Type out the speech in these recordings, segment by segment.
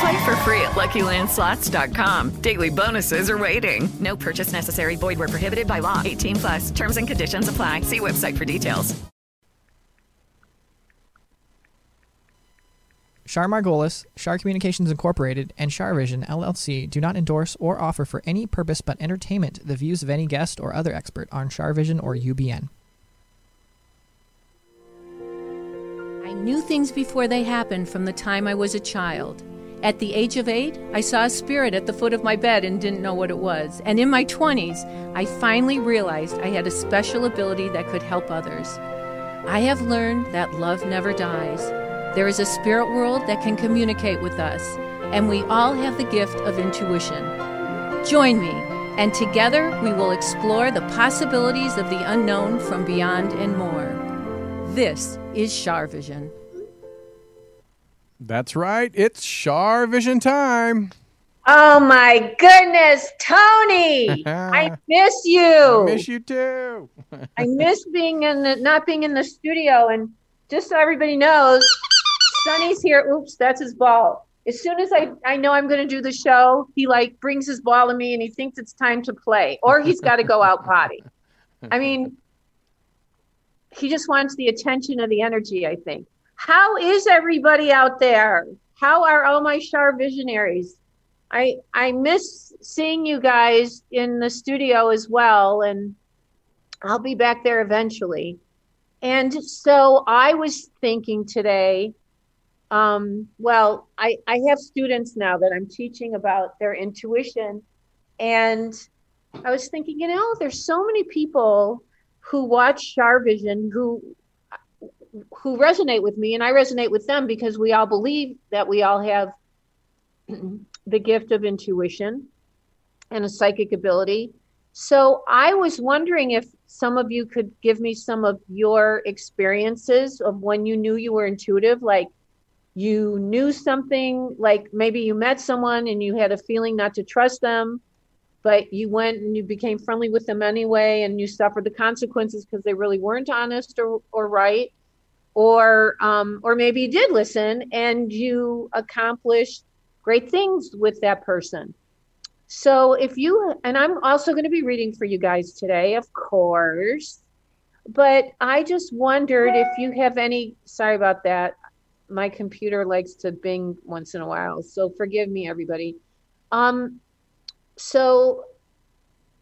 Play for free at LuckyLandSlots.com. Daily bonuses are waiting. No purchase necessary. Void where prohibited by law. 18 plus. Terms and conditions apply. See website for details. Shar Margolis, Shar Communications Incorporated, and Shar Vision LLC do not endorse or offer for any purpose but entertainment the views of any guest or other expert on Shar Vision or UBN. I knew things before they happened from the time I was a child. At the age of eight, I saw a spirit at the foot of my bed and didn't know what it was. And in my 20s, I finally realized I had a special ability that could help others. I have learned that love never dies. There is a spirit world that can communicate with us, and we all have the gift of intuition. Join me, and together we will explore the possibilities of the unknown from beyond and more. This is Shar Vision. That's right. It's Shar Vision time. Oh my goodness, Tony! I miss you. I miss you too. I miss being in the not being in the studio. And just so everybody knows, Sonny's here. Oops, that's his ball. As soon as I, I know I'm going to do the show, he like brings his ball to me and he thinks it's time to play, or he's got to go out potty. I mean, he just wants the attention of the energy. I think. How is everybody out there? How are all my Shar visionaries? I I miss seeing you guys in the studio as well, and I'll be back there eventually. And so I was thinking today, um, well, I, I have students now that I'm teaching about their intuition. And I was thinking, you know, there's so many people who watch Shar Vision who who resonate with me and I resonate with them because we all believe that we all have the gift of intuition and a psychic ability. So I was wondering if some of you could give me some of your experiences of when you knew you were intuitive, like you knew something, like maybe you met someone and you had a feeling not to trust them, but you went and you became friendly with them anyway and you suffered the consequences because they really weren't honest or, or right or um, or maybe you did listen and you accomplished great things with that person. So if you and i'm also going to be reading for you guys today of course but i just wondered if you have any sorry about that my computer likes to bing once in a while so forgive me everybody. Um so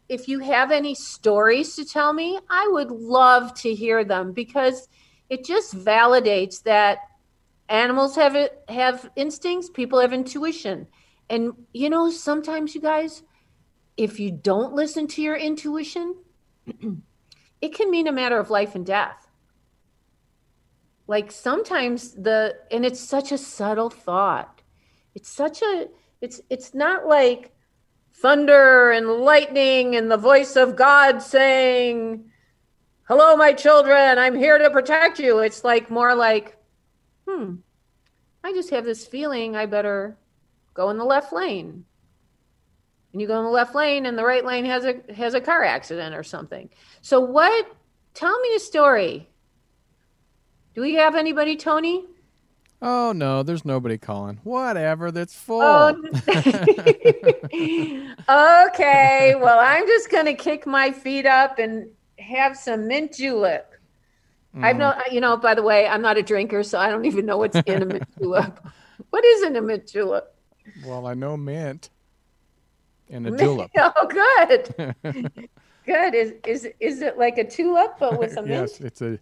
if you have any stories to tell me i would love to hear them because it just validates that animals have have instincts people have intuition. And you know sometimes you guys if you don't listen to your intuition it can mean a matter of life and death. Like sometimes the and it's such a subtle thought. It's such a it's it's not like thunder and lightning and the voice of god saying hello my children. I'm here to protect you. It's like more like hmm i just have this feeling i better go in the left lane. And you go in the left lane and the right lane has a has a car accident or something. So what tell me a story. Do we have anybody tony? Oh no, there's nobody calling. Whatever, that's full. Oh, okay well i'm just going to kick my feet up and have some mint julep I've no, you know, by the way, I'm not a drinker, so I don't even know what's in a mint julep. What is in a mint julep? Well, I know mint and a julep. Oh, good. Good. Is is is it like a tulip but with a mint? yes, it's a.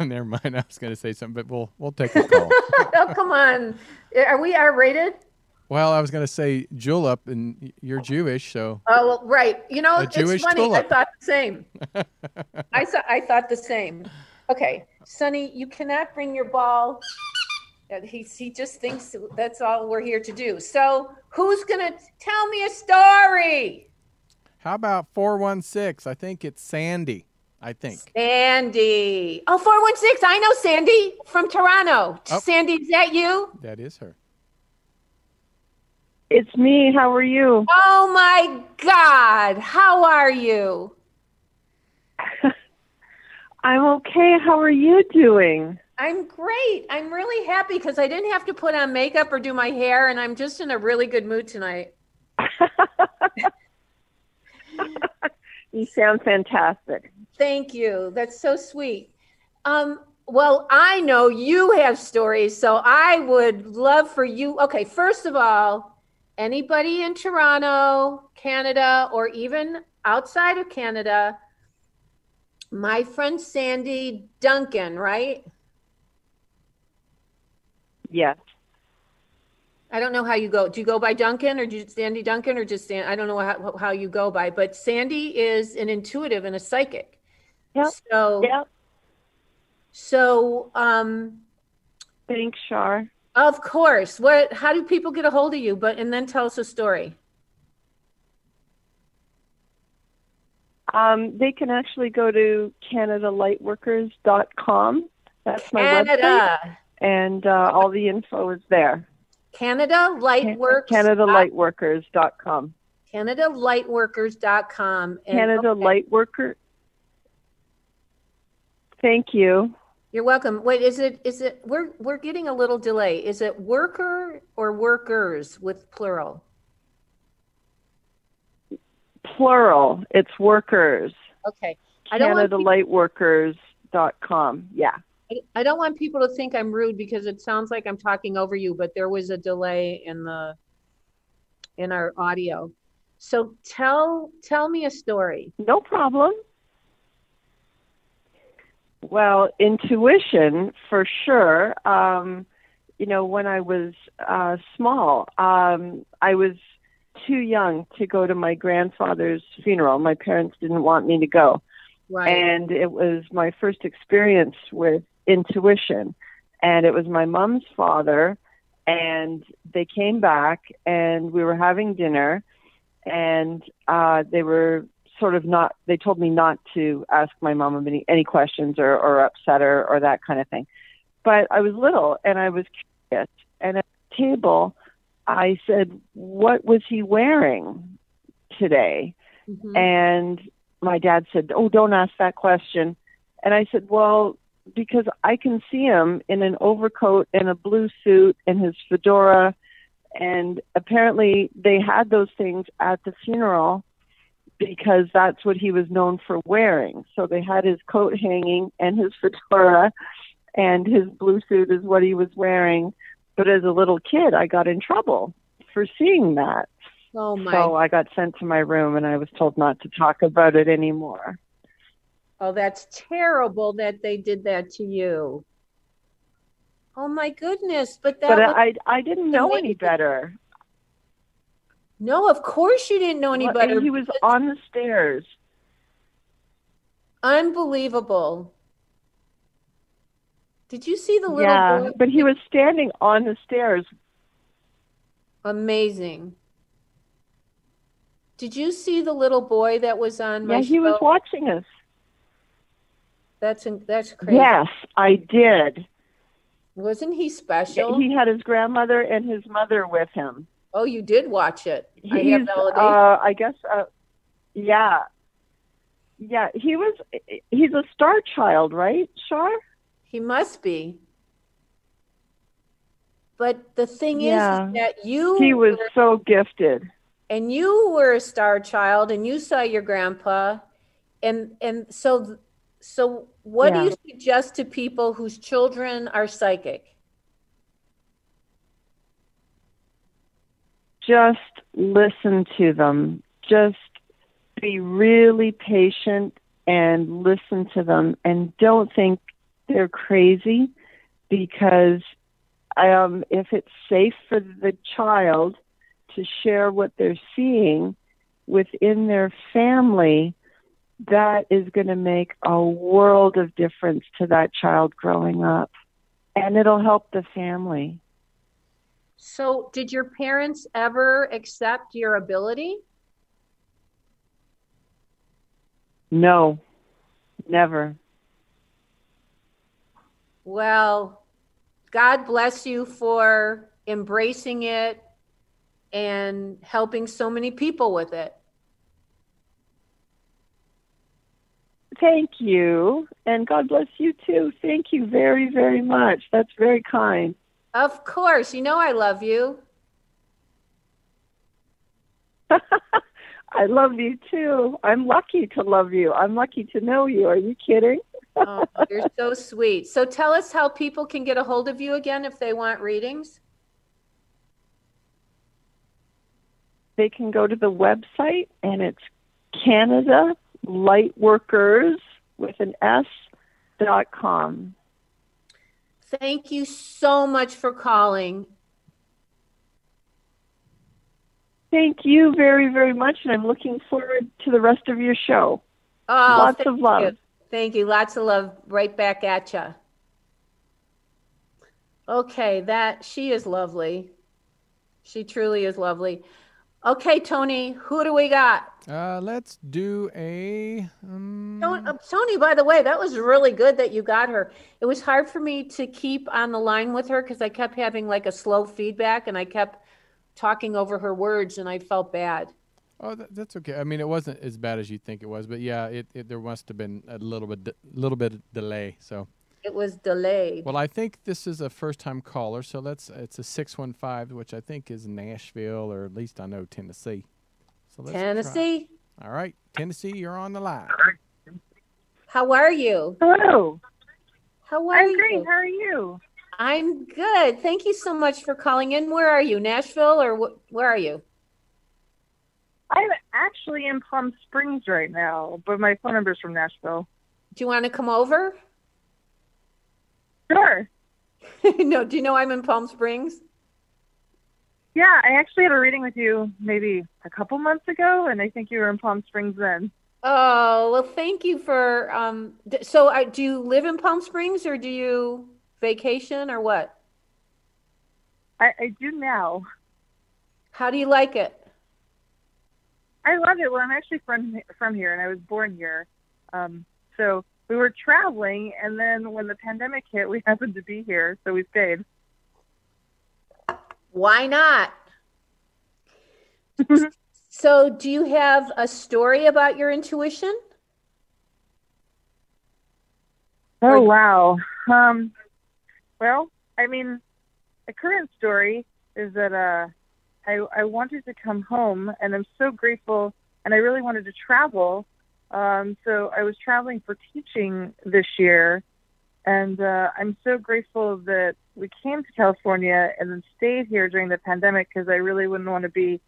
Never mind. I was going to say something, but we'll we'll take a call. oh come on. Are we R rated? Well, I was going to say julep, and you're Jewish, so Oh well, right. You know, it's Jewish funny. tulip. I thought the same. I thought I thought the same. Okay, Sonny, you cannot bring your ball. He he just thinks that's all we're here to do. So who's gonna tell me a story? how about four one six? I think it's Sandy. I think. Sandy. Oh, 416. I know Sandy from Toronto. Oh. Sandy, is that you? That is her. It's me. How are you? Oh my God. How are you? I'm okay. How are you doing? I'm great. I'm really happy because I didn't have to put on makeup or do my hair, and I'm just in a really good mood tonight. You sound fantastic. Thank you. That's so sweet. Um, well, I know you have stories, so I would love for you. Okay, first of all, anybody in Toronto, Canada, or even outside of Canada, my friend Sandy Duncan, right? Yes. I don't know how you go. Do you go by Duncan or do you, Sandy Duncan or just Stan? I don't know how, how you go by, but Sandy is an intuitive and a psychic. Yep. So, Yep. so, um, Thanks, Shar. Of course. What? How do people get a hold of you? But and then tell us a story. Um, they can actually go to CanadaLightworkers.com. That's my website, and uh, all the info is there. Canada Lightworks. CanadaLightworkers.com. CanadaLightworkers.com. And- Canada okay. Lightworker. Thank you. You're welcome. Wait, is it? Is it? We're we're getting a little delay. Is it worker or workers with plural? Plural. It's workers. Okay. I don't CanadaLightworkers.com. Yeah. I- I don't want people to think I'm rude because it sounds like I'm talking over you, but there was a delay in the in our audio. So tell tell me a story. No problem. Well, intuition for sure. Um, you know, when I was uh, small, um, I was too young to go to my grandfather's funeral. My parents didn't want me to go. Right. And it was my first experience with intuition. And it was my mom's father. And they came back and we were having dinner. And uh, they were sort of not, they told me not to ask my mom any, any questions or, or upset her or that kind of thing. But I was little and I was curious. And at the table, I said, What was he wearing today? Mhm. And my dad said, Oh, don't ask that question. And I said, Well, because I can see him in an overcoat and a blue suit and his fedora. And apparently they had those things at the funeral because that's what he was known for wearing. So they had his coat hanging and his fedora and his blue suit is what he was wearing. But as a little kid, I got in trouble for seeing that. Oh my. So I got sent to my room and I was told not to talk about it anymore. Oh, that's terrible that they did that to you. Oh my goodness! But that but was, I I didn't know any better. No, of course you didn't know any Well, better. he was on the stairs. unbelievable. Did you see the little Yeah, boy? but he was standing on the stairs. Amazing. Did you see the little boy that was on my Yeah, he was watching us. That's that's crazy. Yes, I did. Wasn't he special? He had his grandmother and his mother with him. Oh, you did watch it. I have validation. uh, I guess, uh, yeah, yeah. He was. He's a star child, right, Shar? He must be. But the thing Yeah. is, is that you He was were- so gifted. and you were a star child and you saw your grandpa and and so so what do you suggest to people whose children are psychic Just listen to them. Just be really patient and listen to them and don't think they're crazy because um, if it's safe for the child to share what they're seeing within their family, that is going to make a world of difference to that child growing up. And it'll help the family. So, did your parents ever accept your ability? No, never. Well, God bless you for embracing it and helping so many people with it. Thank you. And God bless you too. Thank you very, very much. That's very kind. Of course. You know I love you. I love you too. I'm lucky to love you. I'm lucky to know you. Are you kidding? oh, you're so sweet. So tell us how people can get a hold of you again if they want readings. They can go to the website and it's Canada Lightworkers with an S dot com. Thank you so much for calling. Thank you very, very much, and I'm looking forward to the rest of your show. Oh, Lots of love. You. Thank you. Lots of love right back at you. Okay, that she is lovely. She truly is lovely. Okay, Tony, who do we got? Uh, let's do a. Um... Tony, uh, Tony, by the way, that was really good that you got her. It was hard for me to keep on the line with her because I kept having like a slow feedback and I kept talking over her words and I felt bad. Oh, that, that's okay. I mean, it wasn't as bad as you think it was, but yeah, it, it there must have been a little bit, de- little bit of delay. So it was delayed. Well, I think this is a first-time caller, so let's. It's a six one five, which I think is Nashville, or at least I know Tennessee. So Tennessee. Try. All right, Tennessee, you're on the line. How are you? Hello. How are I'm you? great. How are you? I'm good. Thank you so much for calling in. Where are you? Nashville, or wh- where are you? I'm actually in Palm Springs right now, but my phone number is from Nashville. Do you want to come over? Sure. no, do you know I'm in Palm Springs? Yeah, I actually had a reading with you maybe a couple months ago, and I think you were in Palm Springs then. Oh well, thank you for. Um, so, I, do you live in Palm Springs, or do you vacation, or what? I, I do now. How do you like it? I love it. Well, I'm actually from from here, and I was born here. Um, so we were traveling, and then when the pandemic hit, we happened to be here, so we stayed. Why not? so, do you have a story about your intuition? Oh wow. Um, well, I mean, the current story is that uh, I, I wanted to come home, and I'm so grateful, and I really wanted to travel. Um, so I was traveling for teaching this year, and uh, I'm so grateful that we came to California and then stayed here during the pandemic because I really wouldn't want to be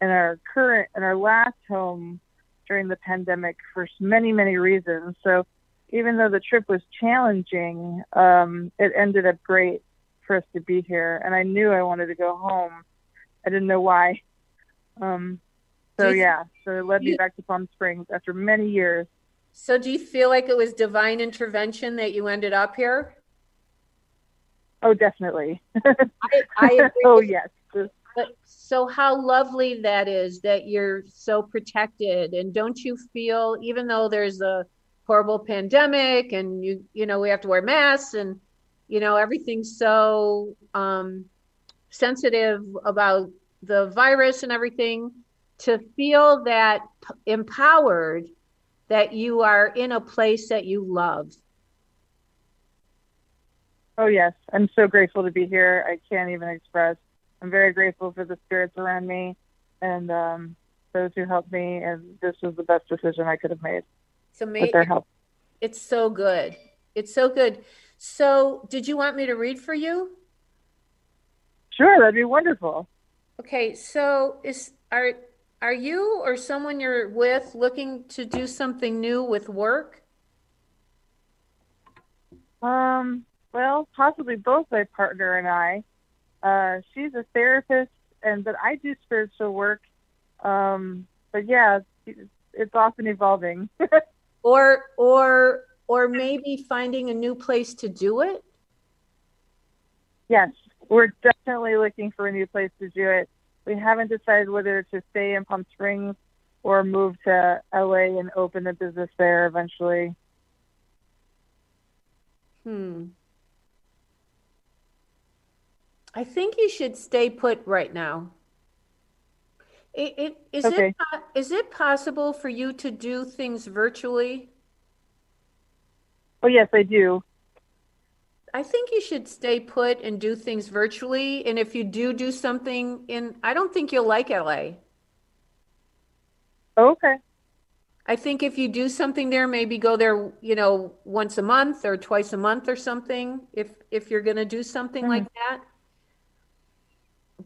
in our current in our last home during the pandemic for many many reasons. So even though the trip was challenging, um, it ended up great for us to be here, and I knew I wanted to go home I didn't know why. Um, so you, yeah, so it led you, me back to Palm Springs after many years. So do you feel like it was divine intervention that you ended up here? Oh, definitely. I, I oh yes. But so how lovely that is that you're so protected and don't you feel even though there's a horrible pandemic and you you know we have to wear masks and you know everything's so um sensitive about the virus and everything to feel that empowered that you are in a place that you love. Oh, yes. I'm so grateful to be here. I can't even express. I'm very grateful for the spirits around me and um, those who helped me. And this was the best decision I could have made so with their help. It's so good. It's so good. So, did you want me to read for you? Sure, that'd be wonderful. Okay, so is are are you or someone you're with looking to do something new with work? Um, well, possibly both my partner and I. Uh, she's a therapist, and but I do spiritual work. Um, but yeah, it's, it's often evolving. Or or or maybe finding a new place to do it? yes, we're definitely looking for a new place to do it. We haven't decided whether to stay in Palm Springs or move to LA and open a business there eventually. Hmm. I think you should stay put right now. It, it, is Okay. it is it possible for you to do things virtually? Oh yes, I do. I think you should stay put and do things virtually. And if you do do something in, I don't think you'll like LA. Okay. I think if you do something there, maybe go there, you know, once a month or twice a month or something, if if you're going to do something like mm-hmm. that.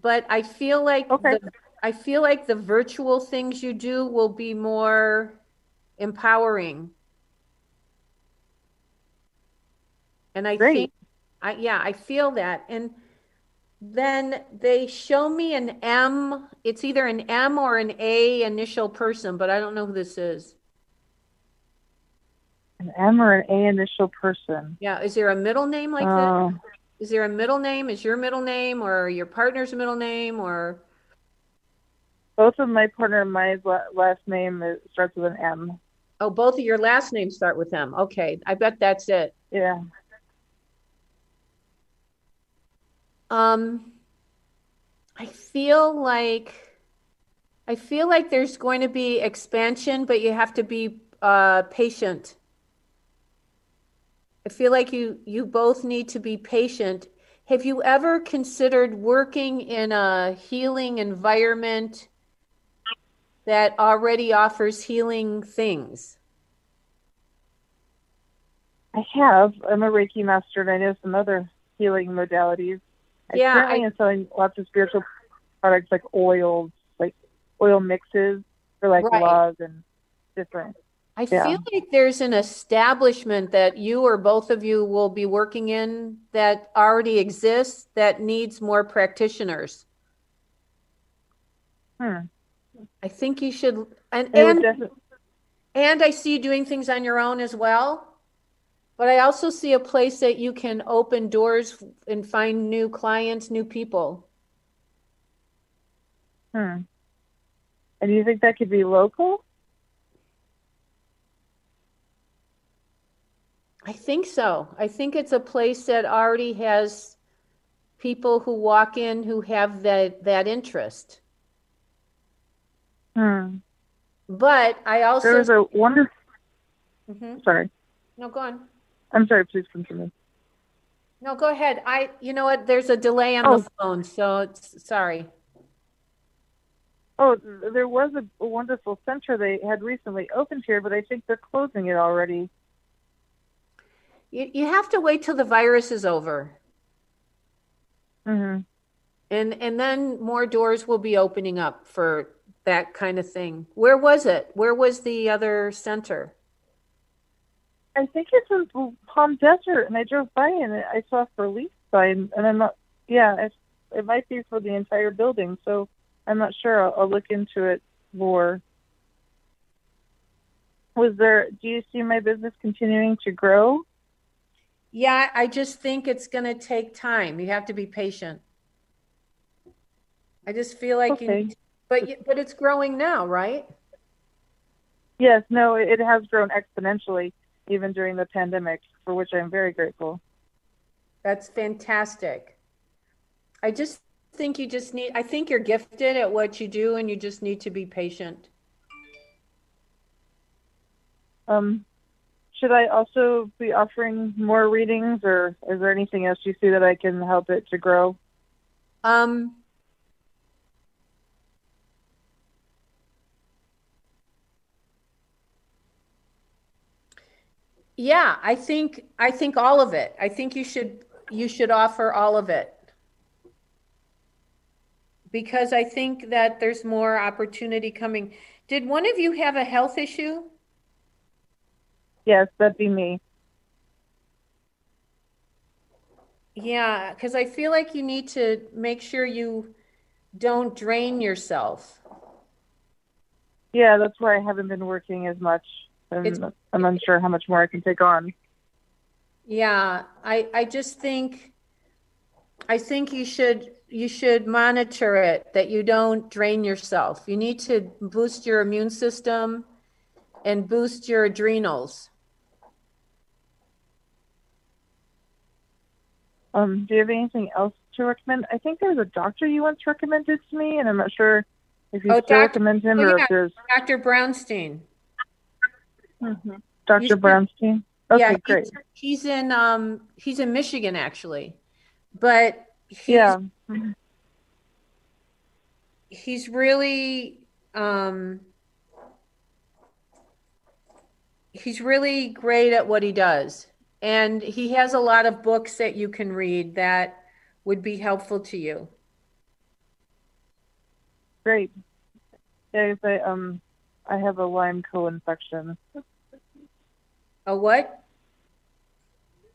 But I feel like Okay. the, I feel like the virtual things you do will be more empowering. And I Great. think I yeah, I feel that. And then they show me an M. It's either an M or an A initial person, but I don't know who this is. An M or an A initial person. Yeah, is there a middle name like Uh, that? Is there a middle name? Is your middle name or your partner's middle name or both of my partner and my last name starts with an M. oh, both of your last names start with M. Okay, I bet that's it. Yeah. Um, I feel like I feel like there's going to be expansion, but you have to be uh, patient. I feel like you you both need to be patient. Have you ever considered working in a healing environment that already offers healing things? I have. I'm a Reiki master and I know some other healing modalities. Yeah, currently I- am selling lots of spiritual products like oils, like oil mixes for like Right. love and different. I Yeah. feel like there's an establishment that you or both of you will be working in that already exists that needs more practitioners. Hmm. I think you should, and and, and I see you doing things on your own as well. But I also see a place that you can open doors and find new clients, new people. Hmm. And you think that could be local? I think so. I think it's a place that already has people who walk in who have that that interest. Hmm. But I also There was a wonderful. Mhm. Sorry. No, go on. I'm sorry. Please continue. No, go ahead. I, you know what? There's a delay on Oh. the phone, so it's sorry. Oh, there was a, wonderful center they had recently opened here, but I think they're closing it already. You, you have to wait till the virus is over, hmm and and then more doors will be opening up for that kind of thing. Where was it? Where was the other center? I think it's in Palm Desert, and I drove by and I saw for lease sign, and I'm not. Yeah, it, it might be for the entire building, so I'm not sure. I'll, I'll look into it more. Was there? Do you see my business continuing to grow? Yeah, I just think it's going to take time. You have to be patient. I just feel like you, Okay. need- but you- but it's growing now, right? Yes. No, it has grown exponentially, even during the pandemic, for which I'm very grateful. That's fantastic. I just think you just need, I think you're gifted at what you do and you just need to be patient. Um, should I also be offering more readings, or is there anything else you see that I can help it to grow? Um, yeah, I think, I think all of it. I think you should, you should offer all of it. because I think that there's more opportunity coming. Did one of you have a health issue? Yes, that'd be me. Yeah, because I feel like you need to make sure you don't drain yourself. Yeah, that's why I haven't been working as much. It's- I'm unsure how much more I can take on. Yeah, I, I just think, I think you should, you should monitor it, that you don't drain yourself. You need to boost your immune system and boost your adrenals. Um, do you have anything else to recommend? I think there was a doctor you once recommended to me, and I'm not sure if you Oh, still doc- recommend him oh, or yeah, if there's Dr. Brownstein. Dr. should- Brownstein. Okay, Yeah, great. he's, he's in, um, he's in Michigan, actually. But he's, Yeah. He's really um he's really great at what he does and he has a lot of books that you can read that would be helpful to you Great. 'cause I um I have a Lyme co-infection. a what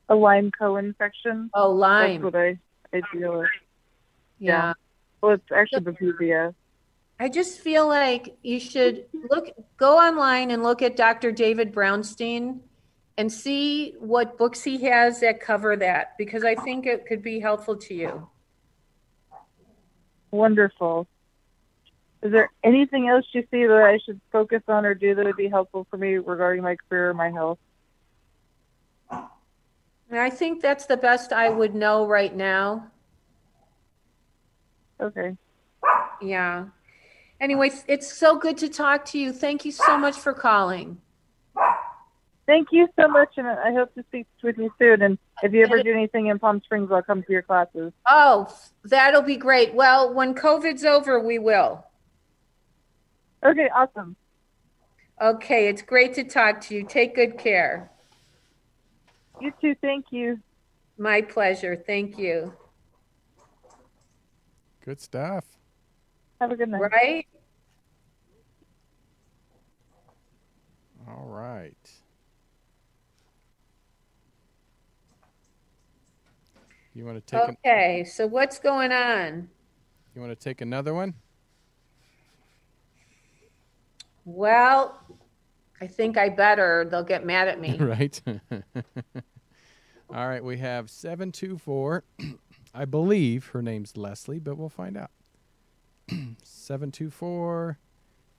A Lyme co-infection. oh lyme That's what I I deal with. yeah Well, it's actually babesia. i just feel like you should look go online and look at dr david brownstein and see what books he has that cover that because i think it could be helpful to you Wonderful. Is there anything else you see that I should focus on or do that would be helpful for me regarding my career or my health? I think that's the best I would know right now. Okay. Yeah. Anyway, it's so good to talk to you. Thank you so much for calling. Thank you so much, and I hope to speak with you soon. And if you ever do anything in Palm Springs, I'll come to your classes. Oh, that'll be great. Well, when COVID's over, we will. Okay, awesome. Okay, it's great to talk to you. Take good care. You too. Thank you. My pleasure. Thank you. Good stuff. Have a good night. Right? All right. You want to take an, Okay, so what's going on? you want to take another one? Well, I think I better. They'll get mad at me. right. All right, we have 724. I believe her name's Leslie, but we'll find out. 724.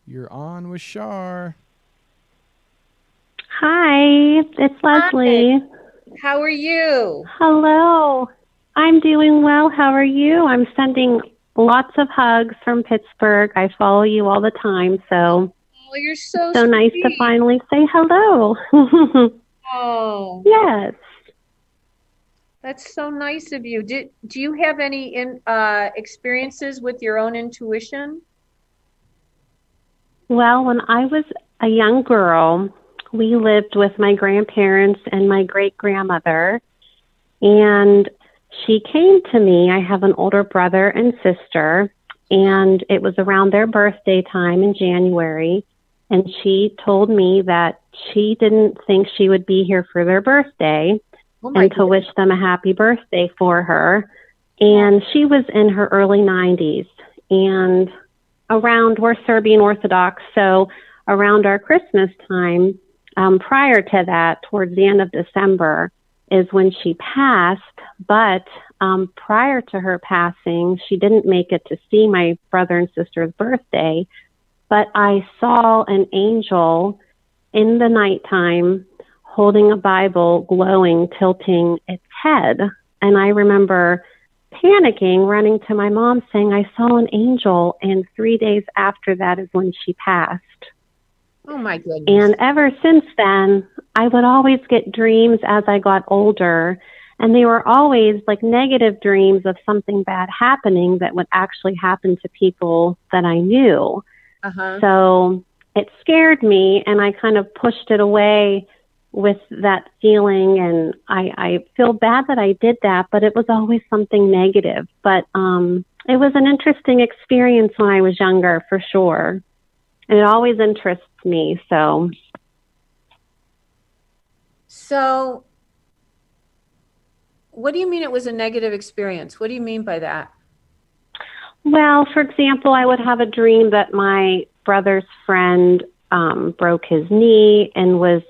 You're on with Shar. Hi, it's Leslie. How are you? Hello. I'm doing well. How are you? I'm sending lots of hugs from Pittsburgh. I follow you all the time, so you're so so nice to finally say hello. Oh, yes. that's so nice of you. Did do you have any in uh experiences with your own intuition? Well, when I was a young girl, we lived with my grandparents and my great grandmother, and she came to me. I have an older brother and sister, and it was around their birthday time in January. And she told me that she didn't think she would be here for their birthday Oh and to wish them a happy birthday for her. And she was in her early 90s. And around, we're Serbian Orthodox, so around our Christmas time, um, prior to that, towards the end of December, is when she passed. But um, prior to her passing, she didn't make it to see my brother and sister's birthday. But I saw an angel in the nighttime holding a Bible, glowing, tilting its head. And I remember panicking, running to my mom, saying, I saw an angel. And three days after that is when she passed. Oh my goodness. And ever since then, I would always get dreams as I got older. And they were always like negative dreams of something bad happening that would actually happen to people that I knew. Uh-huh. So it scared me, and I kind of pushed it away with that feeling. And I, I feel bad that I did that, but it was always something negative. But um, it was an interesting experience when I was younger, for sure. And it always interests me. So, So, what do you mean it was a negative experience? What do you mean by that? Well, for example, I would have a dream that my brother's friend um, broke his knee and was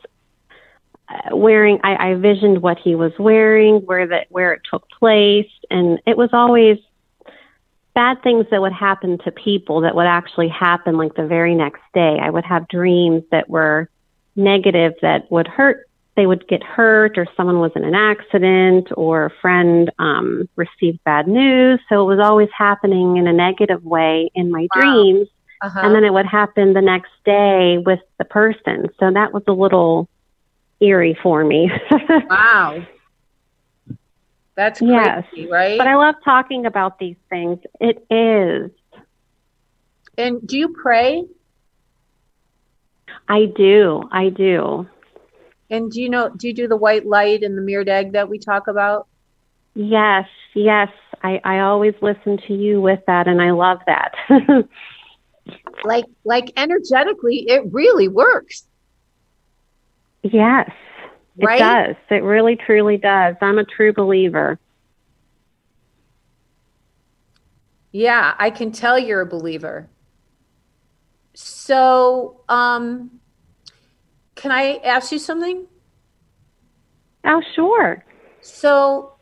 uh, wearing. I, I visioned what he was wearing, where that where it took place, and it was always bad things that would happen to people that would actually happen like the very next day. I would have dreams that were negative that would hurt. They would get hurt, or someone was in an accident, or a friend um, received bad news. So it was always happening in a negative way in my dreams. Uh-huh. And then it would happen the next day with the person. So that was a little eerie for me. wow. That's crazy, yes. right? But I love talking about these things. It is. and do you pray? I do. I do. And do you know, do you do the white light and the mirrored egg that we talk about? Yes. Yes. I, I always listen to you with that, and I love that. Like, like energetically, it really works. yes. It does. It really, truly does. I'm a true believer. Yeah, I can tell you're a believer. So, um, can I ask you something? Oh, sure. So,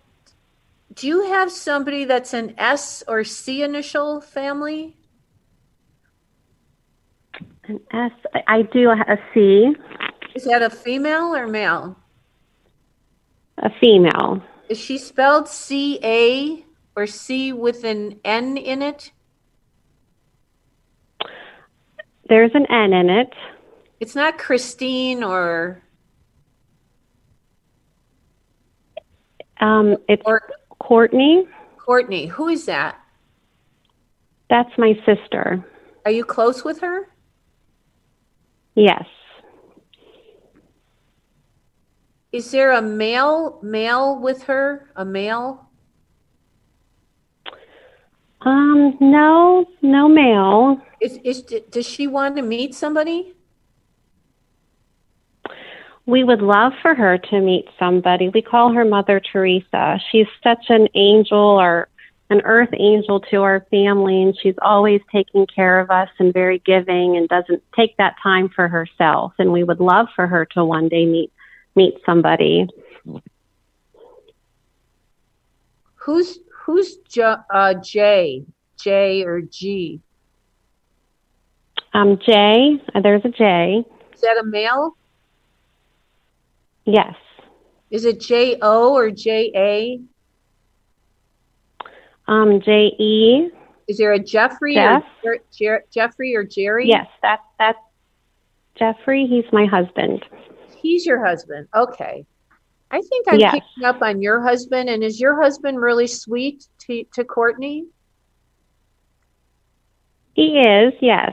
do you have somebody that's an S or C initial family? An S. I do a C. Is that a female or male? a female. Is she spelled C A or C with an N in it? There's an N in it. It's not Christine or Um, it's Courtney. Courtney. Who is that? That's my sister. Are you close with her? Yes. Is there a male male with her? A male? Um, no, no male. Is is does she want to meet somebody? We would love for her to meet somebody. We call her Mother Teresa. She's such an angel or an earth angel to our family, and she's always taking care of us and very giving and doesn't take that time for herself. And we would love for her to one day meet meet somebody. Who's who's J, uh, J J or G? Um, J, uh, there's a J. Is that a male? Yes. Is it J O or J A? Um, J E. Is there a Jeffrey Jeff? or Jer- Jeffrey or Jerry? Yes, that that's Jeffrey. He's my husband. He's your husband. Okay. I think I'm Yes. picking up on your husband. And is your husband really sweet to, to Courtney? He is. Yes.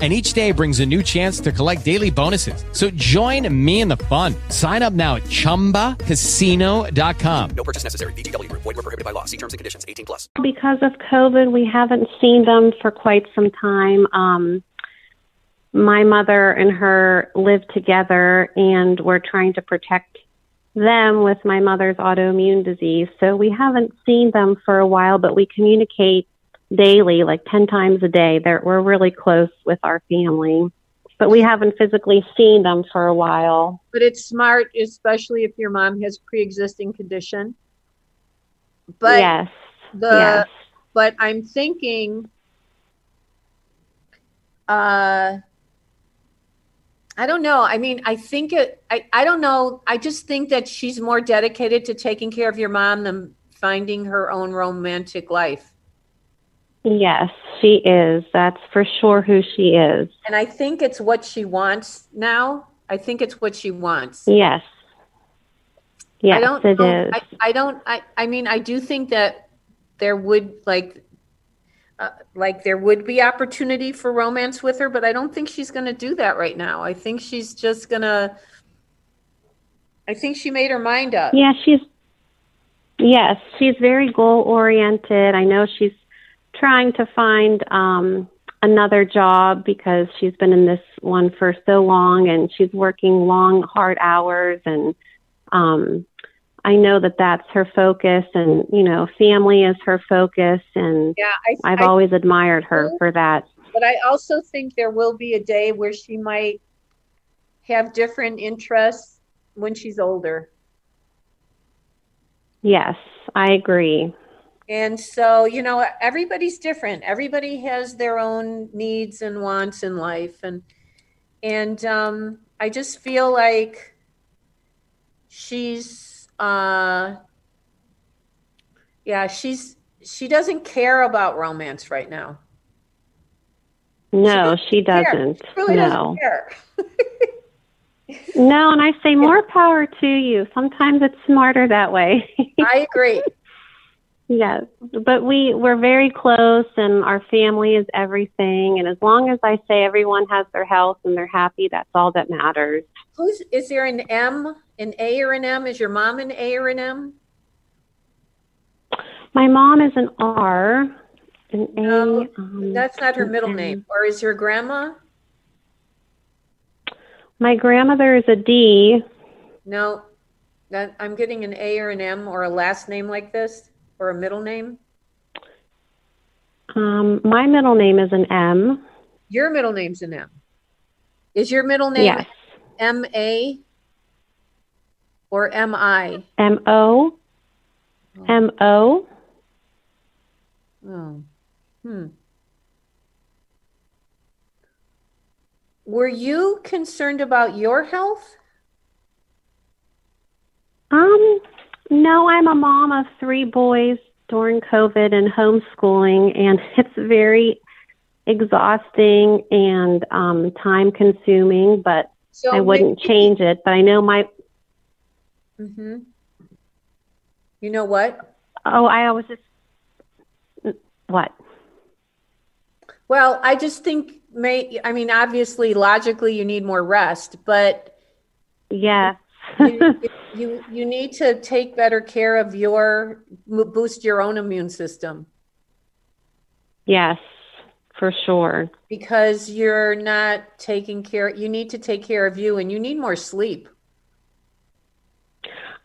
And each day brings a new chance to collect daily bonuses. So join me in the fun. Sign up now at chumbacasino.com. No purchase necessary. VGW Group. Void were prohibited by law. See terms and conditions. 18 plus. Because of COVID, we haven't seen them for quite some time. Um, my mother and her live together, and we're trying to protect them with my mother's autoimmune disease. So we haven't seen them for a while, but we communicate daily, like 10 times a day. They're, we're really close with our family, but we haven't physically seen them for a while. But it's smart, especially if your mom has pre-existing condition. But yes. the yes. but I'm thinking uh I don't know. I mean, I think it I, I don't know. I just think that she's more dedicated to taking care of your mom than finding her own romantic life. Yes, she is. That's for sure who she is. And I think it's what she wants now. I think it's what she wants. Yes. Yes, I don't it know- is. I, I don't I, I mean I do think that there would like uh, like there would be opportunity for romance with her, but I don't think she's going to do that right now. I think she's just going to I think she made her mind up. Yeah, she's yes, she's very goal oriented. I know she's trying to find um another job because she's been in this one for so long and she's working long hard hours and um I know that that's her focus and you know, family is her focus and Yeah, I, I've I- always admired her for that. But I also think there will be a day where she might have different interests when she's older. Yes, I agree. And so, you know, everybody's different. Everybody has their own needs and wants in life and and um I just feel like she's uh yeah, she's she doesn't care about romance right now. No, she Care. doesn't. She really no. doesn't care. No, and I say more power to you. Sometimes it's smarter that way. I agree. Yes, but we we're very close, and our family is everything. And as long as I say everyone has their health and they're happy, that's all that matters. Who's is there an M, an A or an M? Is your mom an A or an M? My mom is an R, an A. No, um, That's not her middle M. name. Or is your grandma? My grandmother is a D. No. That I'm getting an A or an M or a last name like this or a middle name. Um, my middle name is an M. Your middle name's an M. Is your middle name Yes. M A or M I? M O. M O. Oh. Hmm. Were you concerned about your health? Um, no, I'm a mom of three boys during COVID and homeschooling, and it's very exhausting and um, time consuming, but So I wouldn't maybe- change it. But I know my, Mm-hmm. You know what? oh, I was just, what? Well, I just think may I mean obviously logically you need more rest, but Yes. You, you you need to take better care of your boost your own immune system yes, for sure. because you're not taking care you need to take care of you and you need more sleep.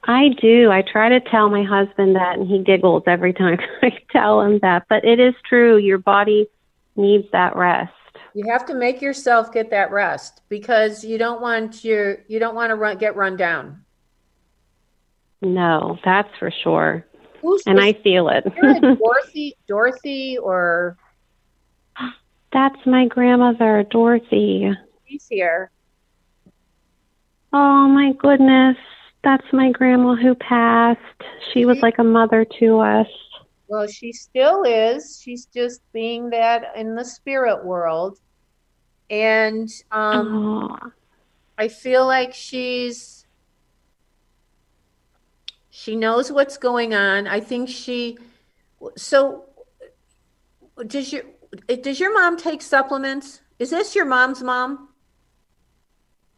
I do. I try to tell my husband that, and he giggles every time I tell him that. But it is true. Your body needs that rest. You have to make yourself get that rest because you don't want your you don't want to run get run down. No, that's for sure. Who's And I feel it. Dorothy Dorothy or That's my grandmother, Dorothy. she's here. Oh my goodness. That's my grandma who passed. She was like a mother to us. Well, she still is. She's just being that in the spirit world. And um, Aw. I feel like she's she knows what's going on. I think she so does your does your mom take supplements? Is this your mom's mom?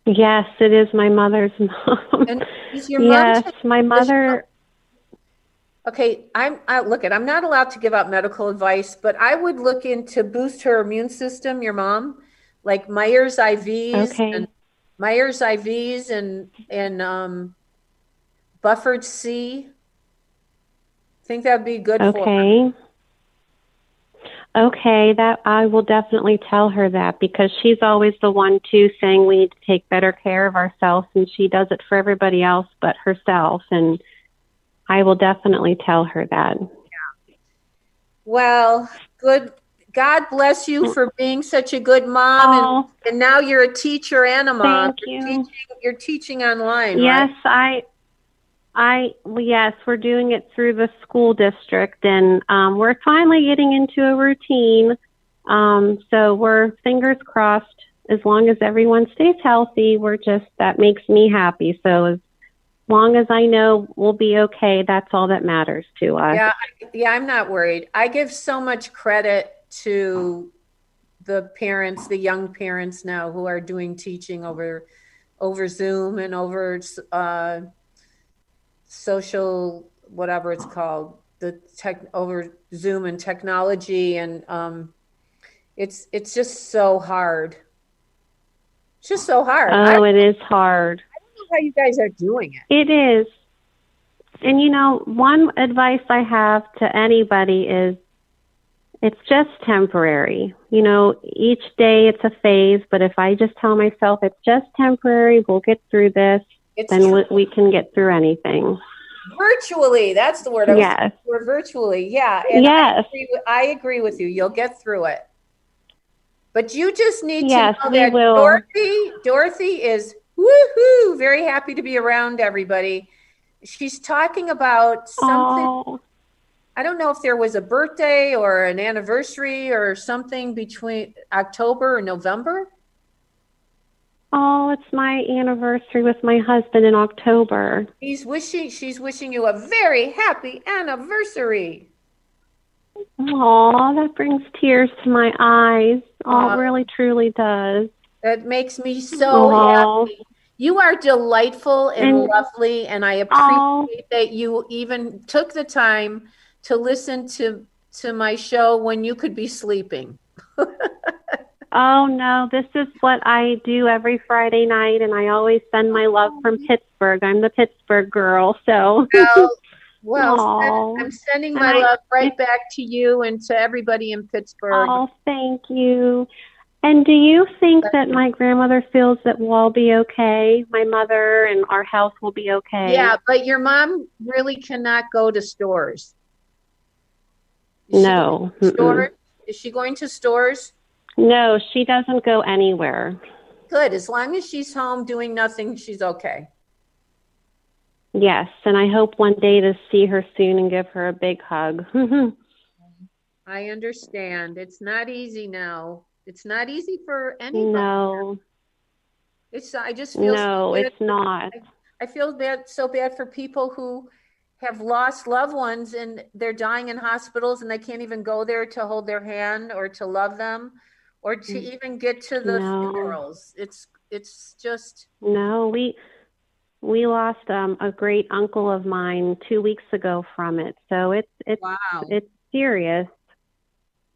Yes, it is my mother's mom. And is your mom yes, take- my mother. Okay, I'm I look at I'm not allowed to give out medical advice, but I would look into boost her immune system, your mom, like Myers IVs Okay. and Myers IVs and and um buffered C. Think that would be good for her. Okay. Okay, that I will definitely tell her that because she's always the one too saying we need to take better care of ourselves and she does it for everybody else but herself and I will definitely tell her that. Well, good God bless you for being such a good mom and, and now you're a teacher and a mom. Thank You're you. teaching, you're teaching online, Yes, right? I I well, yes, we're doing it through the school district, and um, we're finally getting into a routine. Um, so we're fingers crossed. As long as everyone stays healthy, we're just that makes me happy. So as long as I know we'll be okay, that's all that matters to us. Yeah, I- yeah, I'm not worried. I give so much credit to the parents, the young parents now who are doing teaching over over Zoom and over uh, social whatever it's called, the tech over Zoom and technology, and um, it's it's just so hard. It's just so hard. Oh, don't it is hard. How you guys are doing it. It is. And you know, one advice I have to anybody is it's just temporary. You know, each day it's a phase, but if I just tell myself it's just temporary, we'll get through this, It's then we, we can get through anything. virtually that's the word I was Yes. for virtually yeah and I, Yes. agree with, I agree with you you'll get through it but you just need Yes, to know that will. dorothy dorothy is woohoo very happy to be around everybody she's talking about something Oh, i don't know if there was a birthday or an anniversary or something between october or november oh, it's my anniversary with my husband in October. he's wishing she's wishing you a very happy anniversary Oh, that brings tears to my eyes. Oh, it really truly does. That makes me so Aw. happy. You are delightful and, And- lovely, and I appreciate that you even took the time to listen to to my show when you could be sleeping. Oh no, this is what I do every Friday night, and I always send my love from Pittsburgh. I'm the Pittsburgh girl, so. Well, well, Aw. I'm sending my I- love right back to you and to everybody in Pittsburgh. Oh, thank you. And do you think that my grandmother feels that we'll all be okay? My mother and our house will be okay? Yeah, but your mom really cannot go to stores. No. Stores? Is she going to stores? No, she doesn't go anywhere. Good. As long as she's home doing nothing, she's okay. Yes, and I hope one day to see her soon and give her a big hug. I understand. It's not easy now. It's not easy for anybody. no, It's I just feel no, so bad it's not. I feel bad so bad for people who have lost loved ones and they're dying in hospitals and they can't even go there to hold their hand or to love them or to Mm. even get to the No. funerals. It's it's just No, we we lost um a great uncle of mine 2 weeks ago from it. So it's it's wow. it's serious.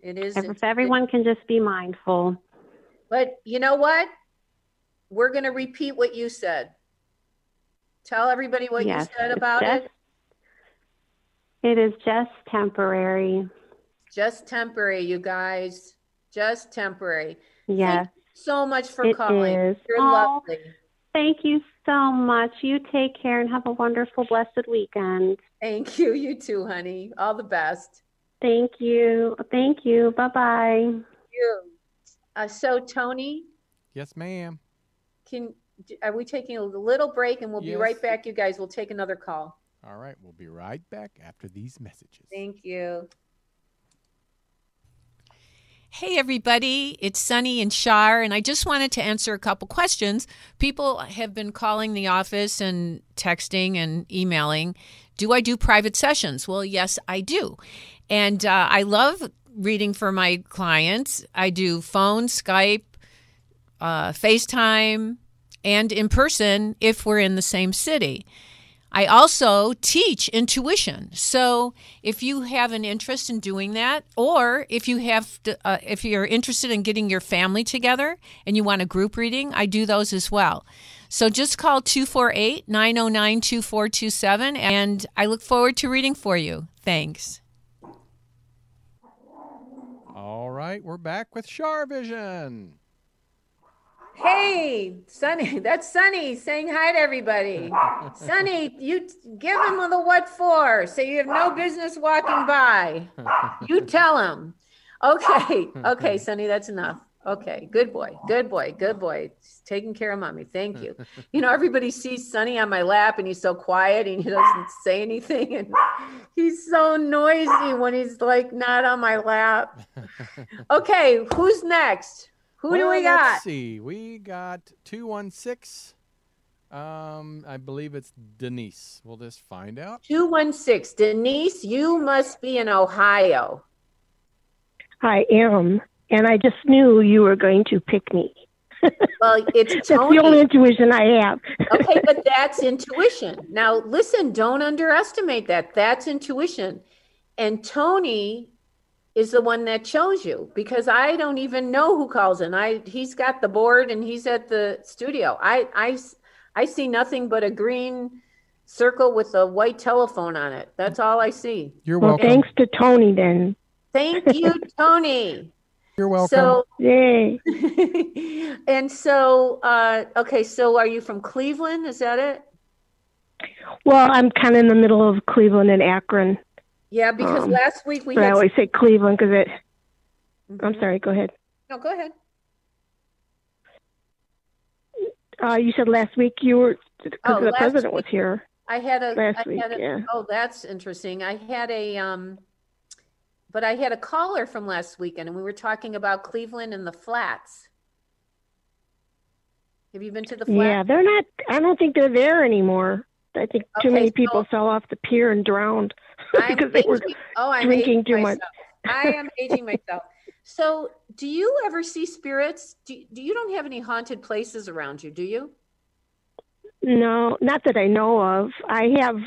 It is If everyone can just be mindful. But you know what? We're going to repeat what you said. Tell everybody what Yes, you said about just- it. It is just temporary. Just temporary, you guys. Just temporary. Yes. So much for It calling. is. You're Oh. lovely. Thank you so much. You take care and have a wonderful blessed weekend. Thank you. You too, honey. All the best. Thank you. Thank you. Bye-bye. You. Uh, so, Tony, Yes, ma'am. can are we taking a little break and we'll be Yes. right back, you guys? We'll take another call. All right, we'll be right back after these messages. Thank you. Hey, everybody, it's Sunny and Char, and I just wanted to answer a couple questions. People have been calling the office and texting and emailing. Do I do private sessions? Well, yes, I do. And uh, I love reading for my clients. I do phone, Skype, uh, FaceTime, and in person if we're in the same city. I also teach intuition. So if you have an interest in doing that, or if you have, to, uh, if you're interested in getting your family together and you want a group reading, I do those as well. So just call 248 909 2427, and I look forward to reading for you. Thanks. All right, we're back with Char Vision. Hey, Sunny, that's Sunny saying hi to everybody. Sunny, you give him the what for. Say you have no business walking by. You tell him. Okay, okay, Sunny, that's enough. Okay, good boy, good boy, good boy. He's taking care of mommy. Thank you. You know, everybody sees Sonny on my lap and he's so quiet and he doesn't say anything. And he's so noisy when he's like not on my lap. Okay, who's next? Who do Well, we got? Let's see. We got 216. Um, I believe it's Denise. We'll just find out. 216. Denise, you must be in Ohio. I am, and I just knew you were going to pick me. Well, it's That's Tony. the only intuition I have. okay, but that's intuition. Now, listen, don't underestimate that. That's intuition. And Tony is the one that chose you because I don't even know who calls in. I he's got the board and he's at the studio. I I I see nothing but a green circle with a white telephone on it. That's all I see. You're well, welcome. thanks to Tony then. Thank you, Tony. You're welcome. So Yay. and so uh okay, so are you from Cleveland? Is that it? Well, I'm kind of in the middle of Cleveland and Akron. Yeah, because Um, last week we I always say Cleveland because it. I'm Mhm. sorry. Go ahead. No, go ahead. Uh, you said last week you were because Oh, the president was here. I had a, Last I week, had a, yeah. oh, that's interesting. I had a, um, but I had a caller from last weekend and we were talking about Cleveland and the flats. Have you been to the flats? Yeah, they're not. I don't think they're there anymore. I think too many people so- fell off the pier and drowned I'm because they were oh, I'm drinking too much. I am aging myself. So, do you ever see spirits? Do, do you don't have any haunted places around you, do you? No, not that I know of. I have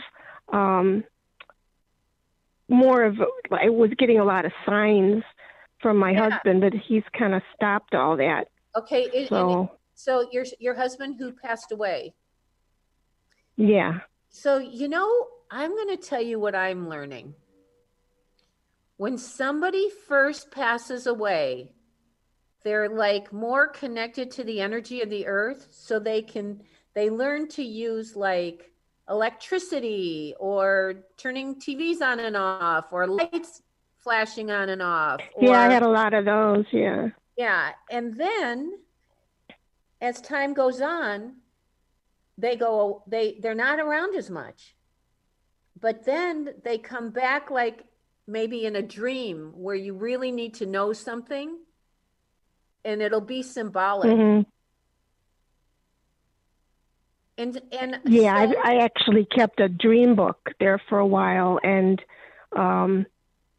um more of I was getting a lot of signs from my Yeah. husband, but he's kind of stopped all that. Okay. it- So, it- so your your husband who passed away. yeah. So, you know, I'm going to tell you what I'm learning. When somebody first passes away, they're like more connected to the energy of the earth so they can they learn to use like electricity or turning TVs on and off or lights flashing on and off or Yeah, I had a lot of those, yeah. yeah, and then as time goes on, they go they they're not around as much. But then they come back like maybe in a dream where you really need to know something and it'll be symbolic. Mhm. And and Yeah, so- I, I actually kept a dream book there for a while, and um,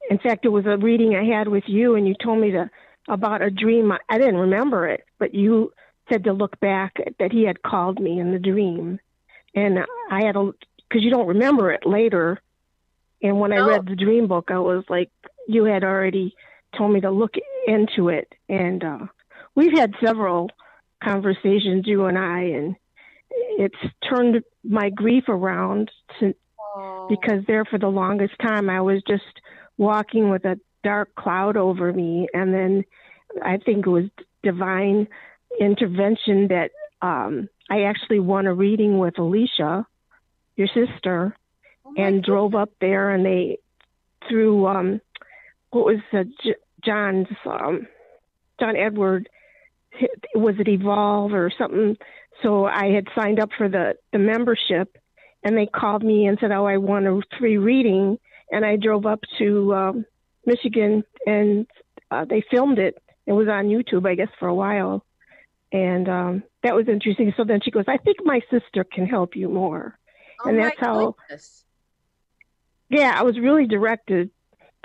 in fact, it was a reading I had with you, and you told me to about a dream. I, I didn't remember it, but you said to look back that he had called me in the dream, and I had a because you don't remember it later. And when No. I read the dream book, I was like, you had already told me to look into it, and uh, we've had several conversations, you and I, and it's turned my grief around to because there for the longest time I was just walking with a dark cloud over me and then I think it was divine intervention that um I actually won a reading with Alicia, your sister, and drove up there and they through um what was uh, J- John's um John Edward was it Evolve or something? So I had signed up for the the membership, and they called me and said, "Oh, I won a free reading," and I drove up to um, Michigan and uh, they filmed it. It was on YouTube, I guess, for a while, and um, that was interesting. So then she goes, "I think my sister can help you more," Oh and that's how. goodness. Yeah, I was really directed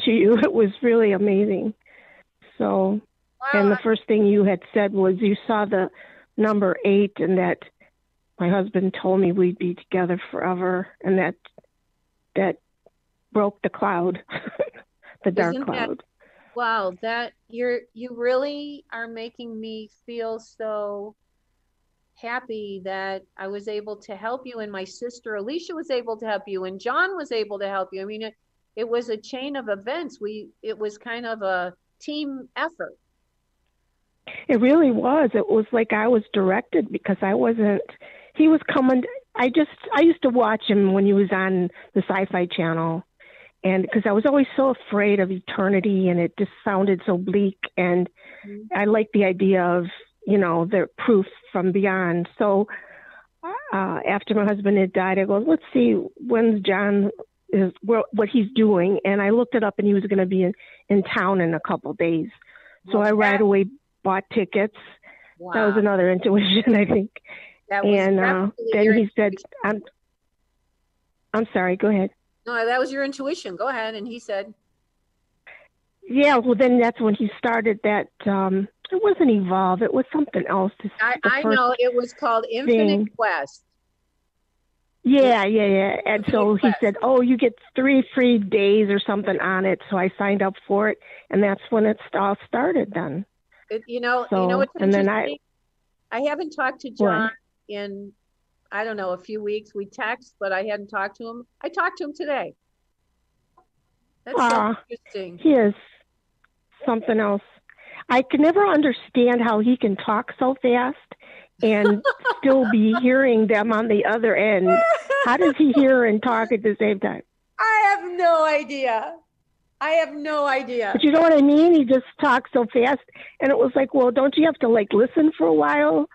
to you. It was really amazing. So, and the first thing you had said was you saw the number eight, and that my husband told me we'd be together forever, and that that broke the cloud, the dark Isn't that- cloud. Wow, that you're you really are making me feel so happy that I was able to help you and my sister Alicia was able to help you and John was able to help you. I mean it, it was a chain of events. We it was kind of a team effort. It really was. It was like I was directed because I wasn't. He was coming. I just I used to watch him when he was on the Sci-Fi Channel, and because I was always so afraid of eternity, and it just sounded so bleak, and mm-hmm. I like the idea of you know the proof from beyond. So uh, after my husband had died, I go, let's see when's John is what what he's doing, and I looked it up, and he was going to be in in town in a couple days. So I right away bought tickets. That was another intuition, I think. That was and uh, then he said, "I'm, I'm sorry. Go ahead." No, that was your intuition. Go ahead. And he said, Yeah, well, then that's when he started that. Um, it wasn't evolve; it was something else. I, I know it was called Infinite thing. Quest. Yeah, yeah, yeah. And so he said, "Oh, you get three free days or something on it." So I signed up for it, and that's when it all started. Then. It, you know, you know what's and then I- I haven't talked to John in, I don't know, a few weeks. We text, but I hadn't talked to him. I talked to him today. That's so Ah, interesting. He is something else. I can never understand how he can talk so fast and still be hearing them on the other end. How does he hear and talk at the same time? I have no idea. I have no idea. But you know what I mean? He just talks so fast, and it was like, well, don't you have to like listen for a while,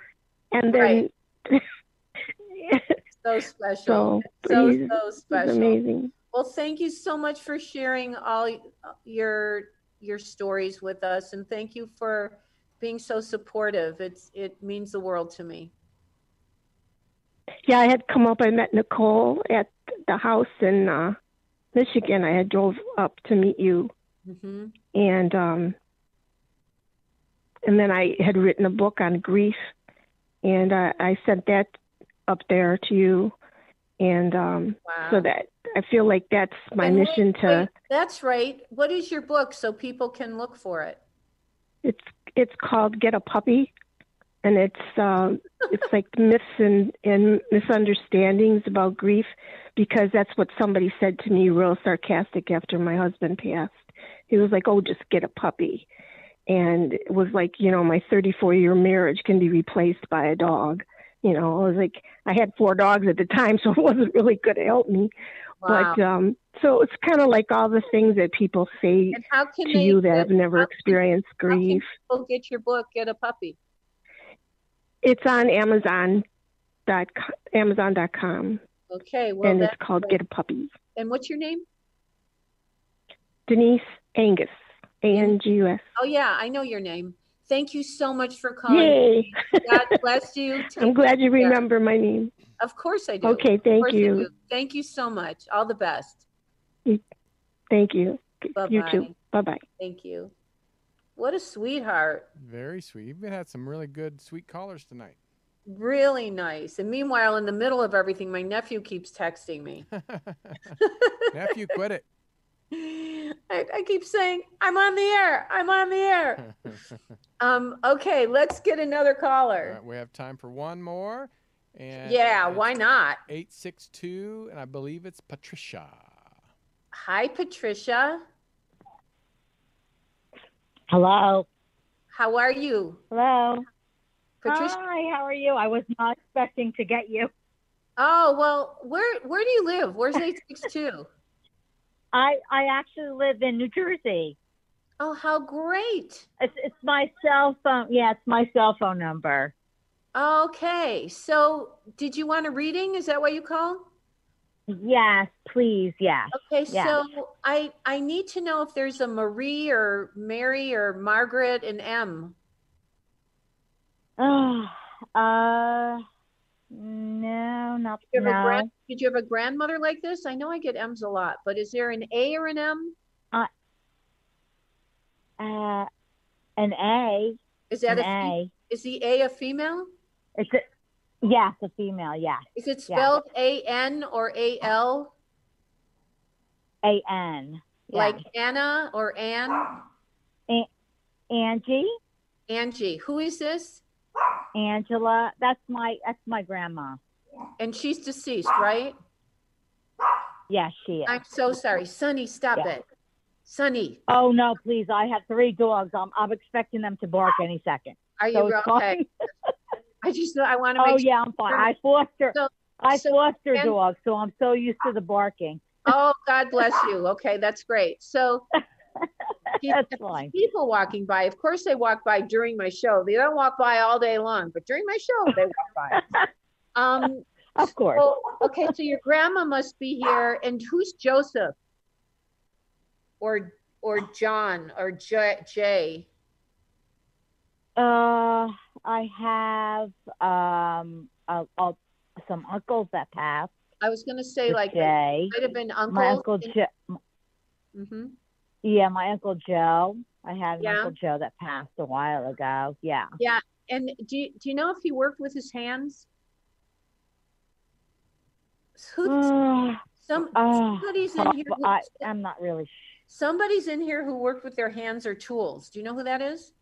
and then So special. so so, so special. amazing. Well, thank you so much for sharing all your your stories with us, and thank you for being so supportive. It's it means the world to me. Yeah, I had come up. I met Nicole at the house in uh, Michigan. I had drove up to meet you, hmm and um, and then I had written a book on grief, and uh, I sent that up there to you, and um, so that I feel like that's my And wait, mission to. wait, that's right. What is your book so people can look for it? It's it's called Get a Puppy, and it's um, it's like myths and, and misunderstandings about grief, because that's what somebody said to me, real sarcastic after my husband passed. He was like, "Oh, just get a puppy," and it was like, you know, my 34 year marriage can be replaced by a dog. You know, I was like, I had four dogs at the time, so it wasn't really going to help me. But um, so it's kind of like all the things that people say how can to they you that have never how experienced how can grief. people get your book, Get a Puppy? It's on Amazon. Dot Amazon.com, Okay, well, and it's called great. Get a Puppy. And what's your name? Denise Angus, A N G U S. Oh yeah, I know your name. Thank you so much for calling. Yay! God bless you. I'm glad you remember my name. Of course I do. Okay, thank you. Thank you so much. All the best. Thank you. You Bye-bye. too. Bye bye. Thank you. What a sweetheart. Very sweet. You've had some really good, sweet callers tonight. Really nice. And meanwhile, in the middle of everything, my nephew keeps texting me. Nephew, quit it. I, I keep saying, I'm on the air. I'm on the air. um, okay, let's get another caller. right, we have time for one more. And Yeah, uh, why not? 862, and I believe it's Patricia. Hi, Patricia. Hello. How are you? Hello. Patricia. Hi, how are you? I was not expecting to get you. Oh, well, where where do you live? Where's 862? I I actually live in New Jersey. Oh, how great. It's it's my cell phone. Yeah, it's my cell phone number. Okay. So, did you want a reading? Is that why you called? Yes, please. Yes. Okay, Yes. so I I need to know if there's a Marie or Mary or Margaret and M. Oh, uh, no, not Did you, have a no. grand, did you have a grandmother like this? I know I get M's a lot, but is there an A or an M? Uh, uh, an A. Is that an a A? Is the A a female? It's a yes, a female. Yes. Is it spelled A N or A L? A N. Like Anna or Ann? A- Angie. Angie. Who is this? Angela. That's my that's my grandma. And she's deceased, right? Yes, she is. I'm so sorry. Sonny, stop Yeah. it. Sonny, Oh no, please! I have three dogs. I'm I'm expecting them to bark any second. are you So it's okay? fine. I just I want to make Oh yeah, I'm fine. I foster So- I so foster dogs, so I'm so used to the barking. Oh, God bless you. Okay, that's great. So That's fine. people walking by, of course they walk by during my show. They don't walk by all day long, but during my show they walk by. Um, Of course. so- okay, so your grandma must be here, and who's Joseph? Or or John or J- Jay? Uh, I have um some uncles that passed. I was gonna say with like Jay. might have been uncle. My uncle Joe. hmm Yeah, my uncle Joe. I had an Yeah. uncle Joe that passed a while ago. Yeah. Yeah, and do you, do you know if he worked with his hands? Who? some Oh, somebody's in here. Who, I, I'm not really. somebody's in here who worked with their hands or tools. Do you know who that is?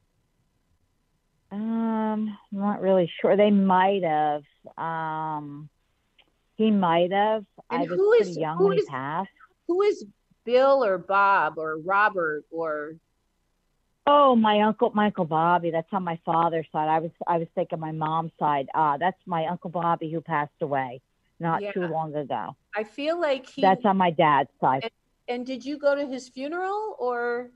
Um, I'm not really sure. They might have. Um, he might have. I And was who pretty is- young who when he is- passed. Who is Bill or Bob or Robert or? Oh, my uncle, Michael Bobby. That's on my father's side. I was, I was thinking my mom's side. Uh, that's my uncle Bobby who passed away not too long ago. I feel like he. That's on my dad's side. And, and did you go to his funeral or?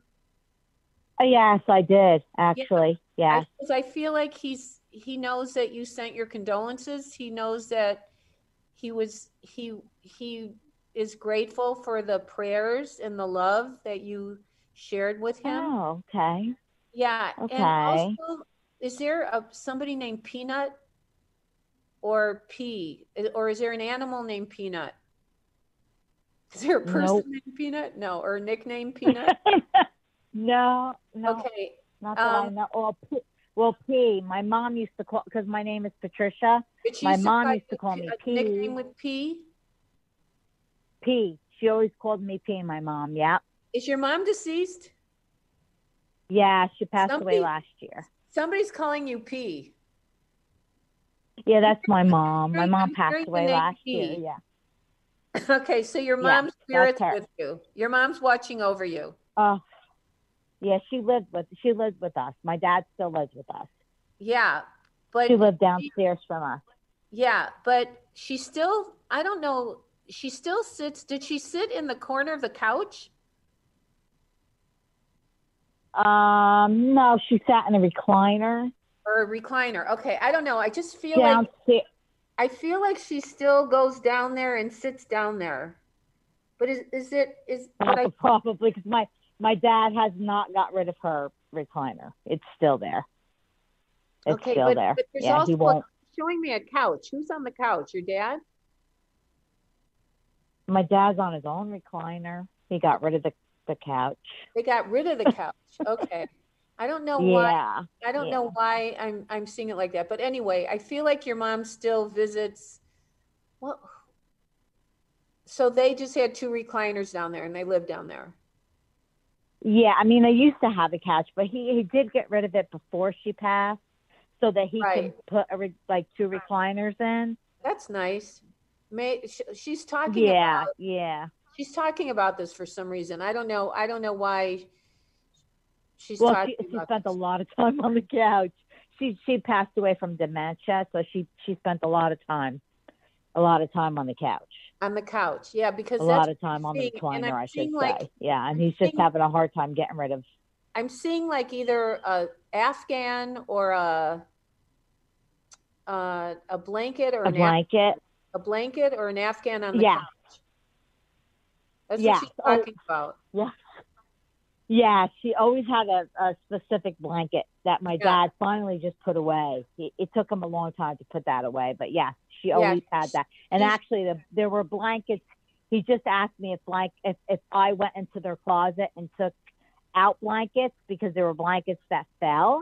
Uh, yes, I did actually. I, Yes. 'cause I feel like he's he knows that you sent your condolences. He knows that he was he he is grateful for the prayers and the love that you shared with him. Oh, okay. Yeah. Okay. And also, is there a somebody named Peanut or P or is there an animal named Peanut? Is there a person Nope. named Peanut? No, or a nickname Peanut? No, no. Okay. Not that I Um, know. Well, P, well, P. My mom used to call because my name is Patricia. My mom used to call me P. nickname with P. P. She always called me P. My mom. Yeah. Is your mom deceased? Yeah. She passed Somebody- away last year. Somebody's calling you P. Yeah, that's my mom. My mom passed away last P. year. Yeah. Okay, so your mom's that's spirit's with you. Your mom's watching over you. Oh. Yeah, she lived with she lived with us. My dad still lives with us. Yeah, but She lived downstairs from us. yeah, but she still. I don't know. She still sits. Did she sit in the corner of the couch? Um, no, she sat in a recliner or a recliner. Okay, I don't know. I just feel like. I feel like she still goes down there and sits down there. But is is it is Probably because my my dad has not got rid of her recliner. It's still there. It's okay, still but, there. but there's yeah, also he won't. showing me a couch. Who's on the couch? Your dad? My dad's on his own recliner. He got rid of the the couch. They got rid of the couch. Okay. I don't know why. Yeah, I don't know why I'm I'm seeing it like that. But anyway, I feel like your mom still visits. Well, so they just had two recliners down there, and they live down there. Yeah, I mean, I used to have a couch, but he he did get rid of it before she passed, so that he can Right. put a re, like two recliners in. That's nice. May she's talking Yeah, about yeah. she's talking about this for some reason. I don't know. I don't know why. She's well, talking she, she spent a lot of time on the couch. She she passed away from dementia, so she she spent a lot of time, a lot of time on the couch. On the couch. Yeah, because A lot of time on the recliner, I'm should say. like- yeah, and he's just seeing- having a hard time getting rid of. I'm seeing like either a Afghan or a uh, a blanket or A an Af- blanket. a blanket or an Afghan on the Yeah. couch. That's Yeah. what she's Oh. talking about. Yeah. Yeah, she always had a, a specific blanket that my Yeah. dad finally just put away. It, it took him a long time to put that away, but yeah, she Yeah, always had that. And actually, the, there were blankets. He just asked me if blank if if I went into their closet and took out blankets because there were blankets that fell,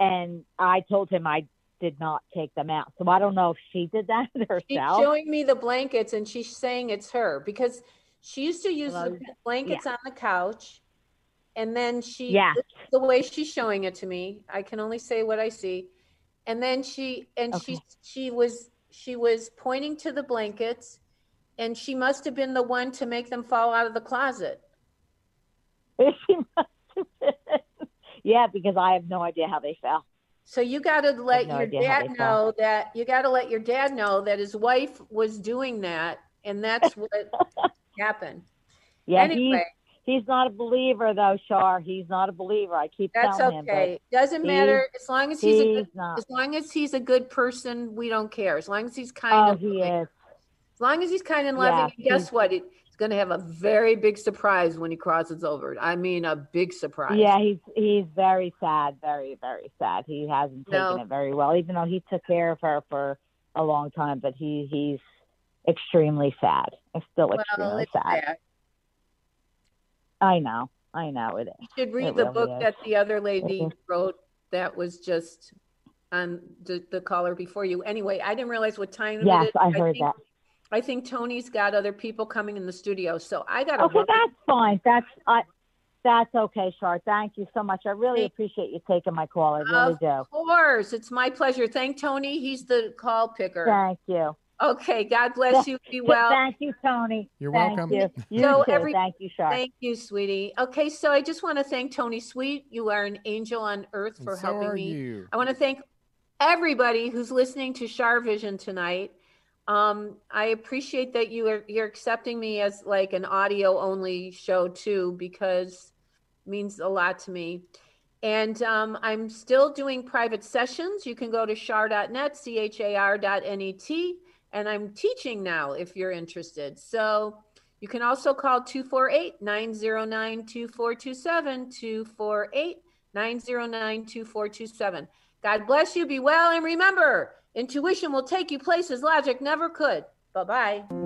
and I told him I did not take them out. So I don't know if she did that herself. She's showing me the blankets and she's saying it's her because she used to use the Well, blankets on the couch. And then she, Yeah. the way she's showing it to me, I can only say what I see. And then she, and she, she was, she was pointing to the blankets and she must have been the one to make them fall out of the closet. She must have been. yeah, because I have no idea how they fell. So you got to let no your dad they fell. know that you got to let your dad know that his wife was doing that and that's what happened. Yeah, Anyway. He's he's not a believer though, Char. He's not a believer. I keep That's telling him. okay. but Doesn't matter as long as he's, a good, not. as long as he's a good person. We don't care. As long as he's kind Oh, and he loving. is. As long as he's kind and Yeah, loving. and guess what? It, he's going to have a very big surprise when he crosses over. I mean, a big surprise. Yeah, he's he's very sad, very very sad. He hasn't taken No. it very well, even though he took care of her for a long time. But he he's extremely sad. It's still Well, extremely sad. sad. I know, I know it is. You should read It the really book is. that the other lady wrote that was just on the, the caller before you. Anyway, I didn't realize what time Yes, it is. I heard think, that. I think Tony's got other people coming in the studio, so I got to Okay, that's fine. That's I. That's okay, Char. Thank you so much. I really appreciate you taking my call. I really Of do. Of course, it's my pleasure. Thank Tony. He's the call picker. Thank you. Okay, God bless you. Be well. Thank you, Tony. You're Thank welcome. You, you So too. every- Thank you, Char. Thank you, sweetie. Okay, so I just want to thank Tony Sweet. You are an angel on earth for And so helping are me. you. I want to thank everybody who's listening to Char Vision tonight. Um, I appreciate that you are you're accepting me as like an audio only show too, because it means a lot to me. And um, I'm still doing private sessions. You can go to char.net, C H A R.net, and I'm teaching now if you're interested. So you can also call 248 909 2427, 248 909 2427. God bless you, be well, and remember, intuition will take you places logic never could. Bye bye.